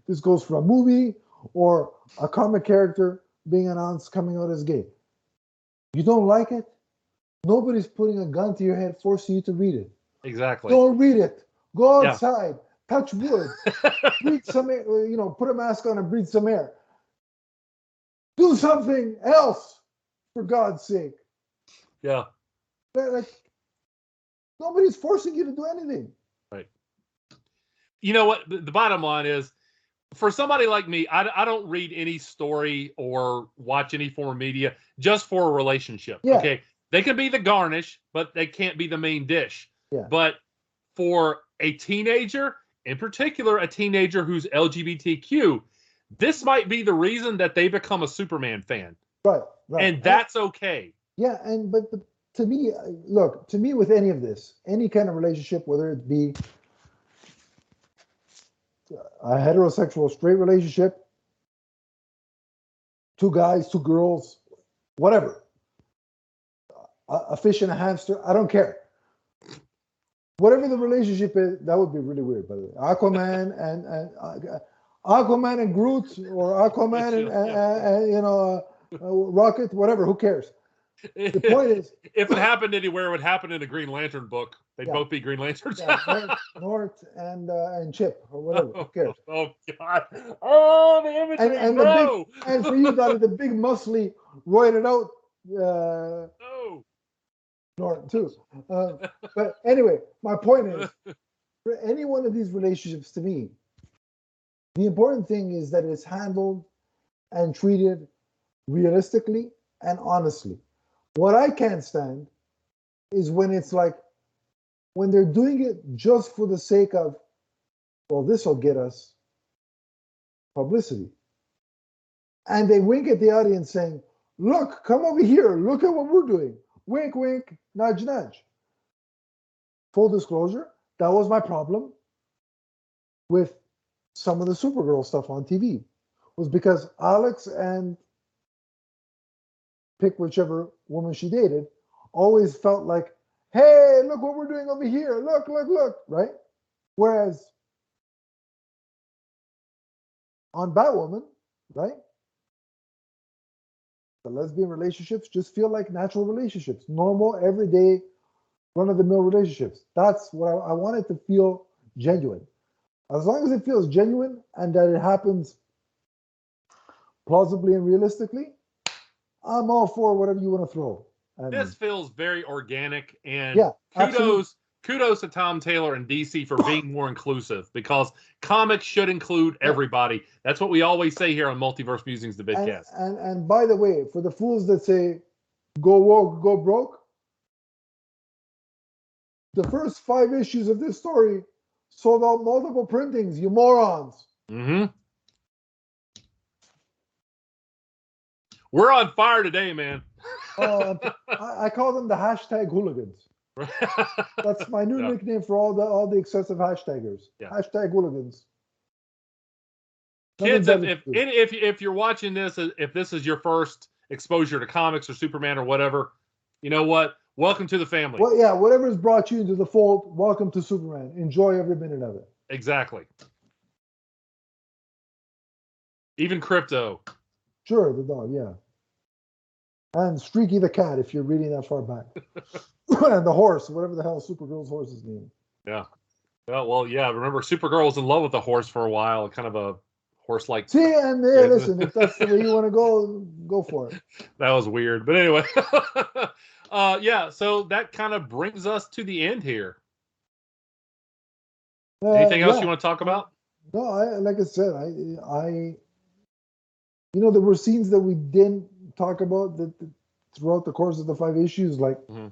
[SPEAKER 2] This goes for a movie or a comic character being announced coming out as gay. You don't like it? Nobody's putting a gun to your head forcing you to read it.
[SPEAKER 1] Exactly.
[SPEAKER 2] Don't read it. Go
[SPEAKER 1] Yeah.
[SPEAKER 2] outside. Touch wood breathe some air, uh, you know, put a mask on and breathe some air. Do something else, for God's sake.
[SPEAKER 1] yeah.
[SPEAKER 2] Like, nobody's forcing you to do anything. Right.
[SPEAKER 1] You know what? The, the bottom line is, for somebody like me, I, I don't read any story or watch any form of media just for a relationship.
[SPEAKER 2] Yeah.
[SPEAKER 1] Okay. They can be the garnish, but they can't be the main dish.
[SPEAKER 2] Yeah.
[SPEAKER 1] But for a teenager, in particular, a teenager who's LGBTQ, this might be the reason that they become a Superman fan.
[SPEAKER 2] Right, right.
[SPEAKER 1] And that's okay.
[SPEAKER 2] yeah, and but, but to me, uh, look, to me, with any of this, any kind of relationship, whether it be a heterosexual straight relationship, two guys, two girls, whatever, a, a fish and a hamster, I don't care. Whatever the relationship is, that would be really weird, by the way. Aquaman and and uh, Aquaman and Groot, or Aquaman and, and, and, you know uh, uh, Rocket, whatever. Who cares? The point is,
[SPEAKER 1] if it happened anywhere, it would happen in a Green Lantern book. They'd
[SPEAKER 2] Yeah.
[SPEAKER 1] both be Green Lanterns.
[SPEAKER 2] yeah, North, North and uh, and Chip or whatever. Who cares?
[SPEAKER 1] oh God! Oh, the imagery,
[SPEAKER 2] And- and the big- And for you, that the big muscly, roided out uh,
[SPEAKER 1] oh,
[SPEAKER 2] Norton too. Uh, but anyway, my point is, for any one of these relationships, to me, the important thing is that it's handled and treated realistically and honestly. What I can't stand is when it's like when they're doing it just for the sake of, well, this will get us publicity. And they wink at the audience saying, look, come over here, look at what we're doing. Wink, wink, nudge, nudge. Full disclosure, that was my problem with some of the Supergirl stuff on TV, was because Alex and pick whichever woman she dated, always felt like, hey, look what we're doing over here. Look, look, look, right? Whereas on Batwoman, right? The lesbian relationships just feel like natural relationships, normal, everyday, run of the mill relationships. That's what I, I want it to feel genuine. As long as it feels genuine and that it happens plausibly and realistically, I'm all for whatever you want to throw. me.
[SPEAKER 1] this feels very organic, and
[SPEAKER 2] Yeah, absolutely.
[SPEAKER 1] Kudos to Tom Taylor and DC for being more inclusive because comics should include everybody. That's what we always say here on Multiverse Musings, the
[SPEAKER 2] and,
[SPEAKER 1] Vidcast.
[SPEAKER 2] and and by the way, for the fools that say go woke, go broke, the first five issues of this story sold out multiple printings, you morons.
[SPEAKER 1] hmm We're on fire today, man.
[SPEAKER 2] Uh, I, I call them the hashtag hooligans. That's my new
[SPEAKER 1] Yeah.
[SPEAKER 2] nickname for all the all the excessive hashtaggers.
[SPEAKER 1] Yeah.
[SPEAKER 2] Hashtag hooligans.
[SPEAKER 1] Kids, if if, if if you're watching this, uh, if this is your first exposure to comics or Superman or whatever, you know what? Welcome to the family.
[SPEAKER 2] well, yeah, whatever's brought you into the fold, welcome to Superman. Enjoy every minute of it.
[SPEAKER 1] Exactly. Even Krypto.
[SPEAKER 2] Sure, the dog, yeah. And Streaky the cat, if you're reading that far back. and the horse, whatever the hell Supergirl's horse's name. Yeah.
[SPEAKER 1] Well, well, yeah. Remember, Supergirl was in love with a horse for a while, kind of a horse-like.
[SPEAKER 2] See, and yeah,
[SPEAKER 1] Yeah.
[SPEAKER 2] listen, if that's the way you want to go, go for it.
[SPEAKER 1] That was weird, but anyway. uh, yeah. So that kind of brings us to the end here.
[SPEAKER 2] Uh,
[SPEAKER 1] Anything else
[SPEAKER 2] yeah.
[SPEAKER 1] you want to talk about?
[SPEAKER 2] No, I like I said, I I you know there were scenes that we didn't talk about that, that throughout the course of the five issues, like
[SPEAKER 1] Mhm.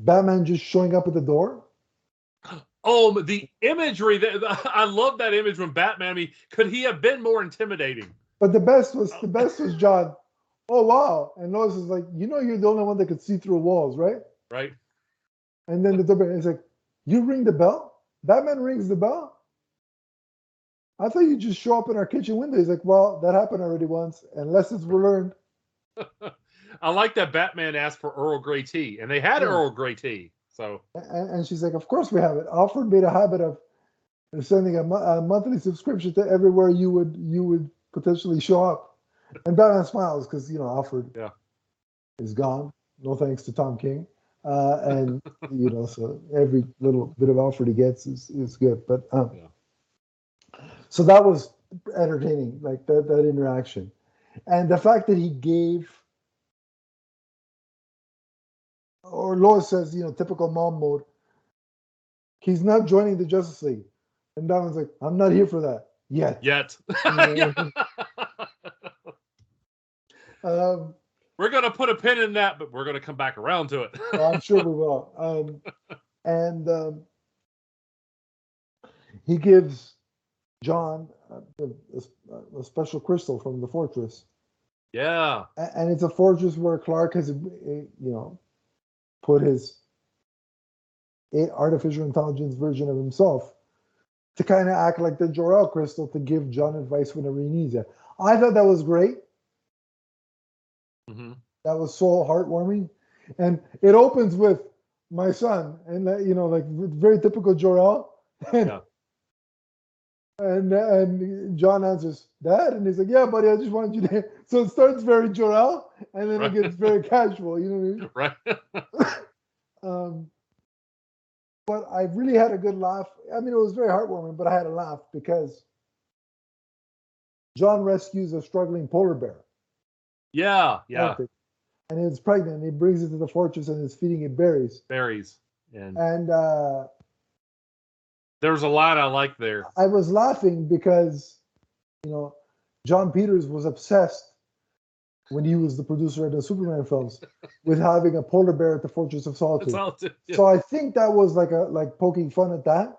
[SPEAKER 2] Batman just showing up at the door.
[SPEAKER 1] Oh, the imagery that I love that image when Batman. I mean, could he have been more intimidating?
[SPEAKER 2] But the best was the oh. best was John. Oh wow! And Lois is like, you know, you're the only one that could see through walls, right?
[SPEAKER 1] Right.
[SPEAKER 2] And then the doorbell is like, you ring the bell. Batman rings the bell. I thought you just show up in our kitchen window. He's like, well, that happened already once, and lessons were learned.
[SPEAKER 1] I like that Batman asked for Earl Grey tea, and they had
[SPEAKER 2] Yeah.
[SPEAKER 1] Earl Grey tea. So
[SPEAKER 2] And, and she's like, of course we have it. Alfred made a habit of sending a, a monthly subscription to everywhere you would you would potentially show up. And Batman smiles because you know Alfred
[SPEAKER 1] Yeah.
[SPEAKER 2] is gone. No thanks to Tom King. Uh, and you know, so every little bit of Alfred he gets is, is good. But um,
[SPEAKER 1] Yeah.
[SPEAKER 2] so that was entertaining, like that that interaction, and the fact that he gave. Or Lois says, you know, typical mom mode. He's not joining the Justice League, and Batman's like, "I'm not here for that yet."
[SPEAKER 1] yet,
[SPEAKER 2] Yeah. Um,
[SPEAKER 1] we're gonna put a pin in that, but we're gonna come back around to it.
[SPEAKER 2] I'm sure we will. Um, and um, he gives John uh, a, a- a special crystal from the fortress,
[SPEAKER 1] yeah,
[SPEAKER 2] and it's a fortress where Clark has, you know, put his artificial intelligence version of himself to kind of act like the Jor-El crystal to give John advice whenever he needs it. I thought that was great.
[SPEAKER 1] hmm
[SPEAKER 2] that was so heartwarming and it opens with my son and that you know like very typical Jor-El and,
[SPEAKER 1] Yeah.
[SPEAKER 2] And and John answers dad and he's like yeah buddy I just wanted you to so it starts very Jor-El and then
[SPEAKER 1] Right.
[SPEAKER 2] it gets very casual you know what. I mean Right. um but I really had a good laugh I mean it was very heartwarming but I had a laugh because John rescues a struggling polar bear
[SPEAKER 1] yeah, yeah,
[SPEAKER 2] and it's pregnant. And he brings it to the fortress and is feeding it berries.
[SPEAKER 1] berries, and
[SPEAKER 2] And uh,
[SPEAKER 1] there was a lot I liked there.
[SPEAKER 2] I was laughing because, you know, Jon Peters was obsessed when he was the producer of the Superman films with having a polar bear at the Fortress of Solitude.
[SPEAKER 1] All, yeah.
[SPEAKER 2] So I think that was like a like poking fun at that.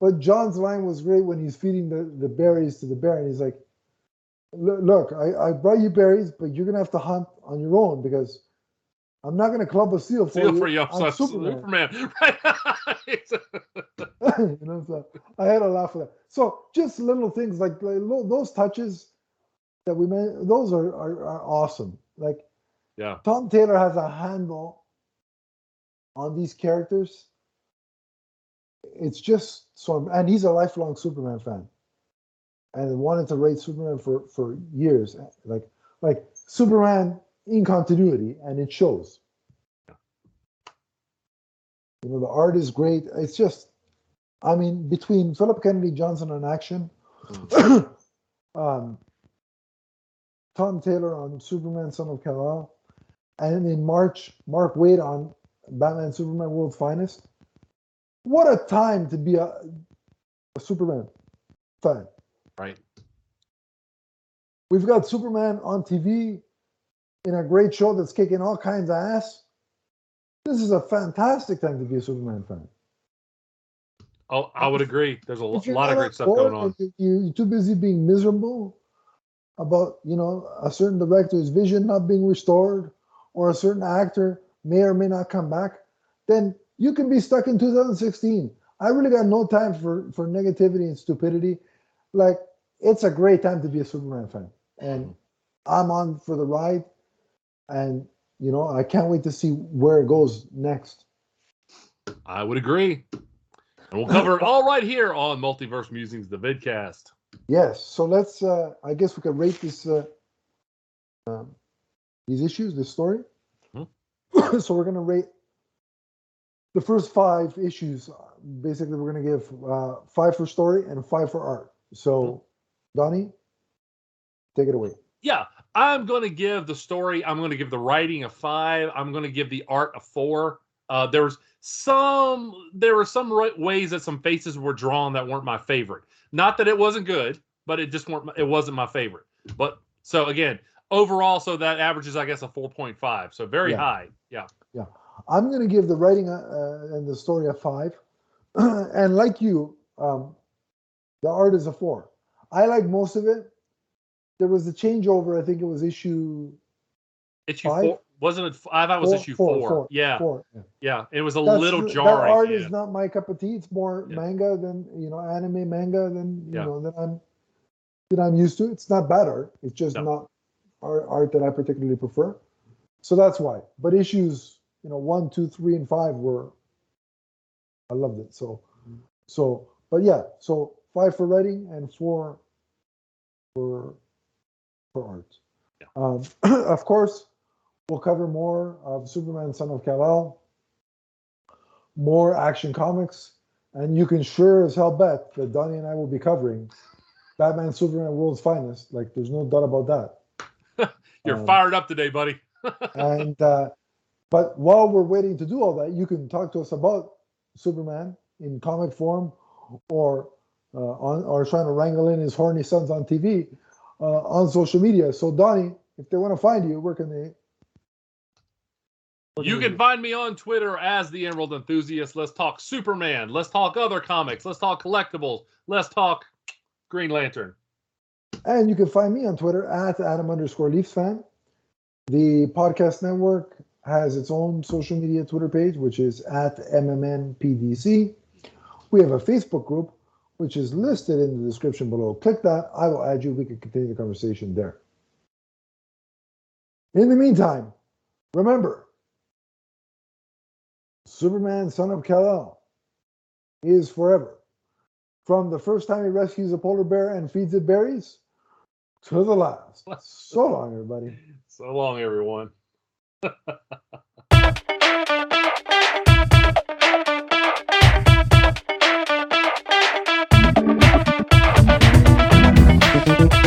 [SPEAKER 2] But John's line was great when he's feeding the, the berries to the bear, and he's like, "Look, look, I, I brought you berries, but you're gonna have to hunt on your own because I'm not gonna club a seal for
[SPEAKER 1] Seal
[SPEAKER 2] you.
[SPEAKER 1] for you,
[SPEAKER 2] I'm
[SPEAKER 1] so
[SPEAKER 2] Superman."
[SPEAKER 1] Superman. Right.
[SPEAKER 2] you know, so I had a laugh at that. So just little things like, like those touches that we made, those are, are, are awesome. Like
[SPEAKER 1] yeah,
[SPEAKER 2] Tom Taylor has a handle on these characters. It's just so, and he's a lifelong Superman fan, and wanted to rate Superman for for years. Like like Superman in continuity, and it shows. You know, the art is great. It's just, I mean, between Philip Kennedy Johnson on action, um, Tom Taylor on Superman, Son of Kal-El, and in March, Mark Waid on Batman, Superman, World's Finest. What a time to be a, a Superman fan.
[SPEAKER 1] right.
[SPEAKER 2] We've got Superman on TV in a great show that's kicking all kinds of ass. This is a fantastic time to be a Superman fan.
[SPEAKER 1] Oh, I would agree. There's a lo-
[SPEAKER 2] If you're
[SPEAKER 1] lot of great stuff going on.
[SPEAKER 2] you- you- You're too busy being miserable about, you know, a certain director's vision not being restored or a certain actor may or may not come back, then you can be stuck in 2016. I really got no time for, for negativity and stupidity. Like, it's a great time to be a Superman fan. And I'm on for the ride. And, you know, I can't wait to see where it goes next.
[SPEAKER 1] I would agree. And we'll cover it all right here on Multiverse Musings, the vidcast.
[SPEAKER 2] Yes. So let's. Uh, I guess we could rate this. Uh, um, these issues, this story. so we're gonna rate the first five issues. Basically, we're gonna give uh, five for story and five for art. So, Donnie, take it away.
[SPEAKER 1] Yeah, I'm going to give the story, I'm going to give the writing a five. I'm going to give the art a four. Uh, there was some, there were some right ways that some faces were drawn that weren't my favorite. Not that it wasn't good, but it just weren't, it wasn't my favorite. But so again, overall, so that averages, I guess, a 4.5. So very
[SPEAKER 2] Yeah.
[SPEAKER 1] high. Yeah. Yeah.
[SPEAKER 2] I'm going to give the writing uh, uh, and the story a five, and like you, um, the art is a four. I like most of it. There was a changeover. I think it was issue
[SPEAKER 1] Issue
[SPEAKER 2] Five?
[SPEAKER 1] four wasn't it? I thought it was
[SPEAKER 2] Four,
[SPEAKER 1] issue
[SPEAKER 2] four,
[SPEAKER 1] four. Yeah,
[SPEAKER 2] four. Yeah.
[SPEAKER 1] yeah. It was a
[SPEAKER 2] That's-
[SPEAKER 1] little
[SPEAKER 2] that
[SPEAKER 1] jarring.
[SPEAKER 2] art
[SPEAKER 1] yeah.
[SPEAKER 2] is not my cup of tea. It's more
[SPEAKER 1] Yeah.
[SPEAKER 2] manga than you know anime manga than you know that I'm that I'm used to. It's not bad art. It's just
[SPEAKER 1] No.
[SPEAKER 2] not art, art that I particularly prefer. So that's why. But issues you know one, two, three, and five were I loved it. So so but yeah. So five for writing and four for art.
[SPEAKER 1] Yeah.
[SPEAKER 2] Um, of course, we'll cover more of Superman, Son of Kal-El, more action comics, and you can sure as hell bet that Donnie and I will be covering Batman, Superman, World's Finest. Like, there's no doubt about that.
[SPEAKER 1] You're
[SPEAKER 2] Um,
[SPEAKER 1] fired up today, buddy.
[SPEAKER 2] and uh, but while we're waiting to do all that, you can talk to us about Superman in comic form, or uh, on or trying to wrangle in his horny sons on TV Uh, on social media. So Donnie, if they want to find you, where can they? where
[SPEAKER 1] You
[SPEAKER 2] they
[SPEAKER 1] can find me on Twitter as the Emerald Enthusiast. Let's talk Superman. Let's talk other comics. Let's talk collectibles. Let's talk Green Lantern.
[SPEAKER 2] And you can find me on Twitter at Adam underscore Leafs fan. The podcast network has its own social media Twitter page, which is at MMNPDC. We have a Facebook group, which is listed in the description below. Click that. I will add you. We can continue the conversation there. In the meantime, remember Superman, son of Kal-El, is forever. From the first time he rescues a polar bear and feeds it berries to the last. So long, everybody.
[SPEAKER 1] So long, everyone.
[SPEAKER 3] Thank you.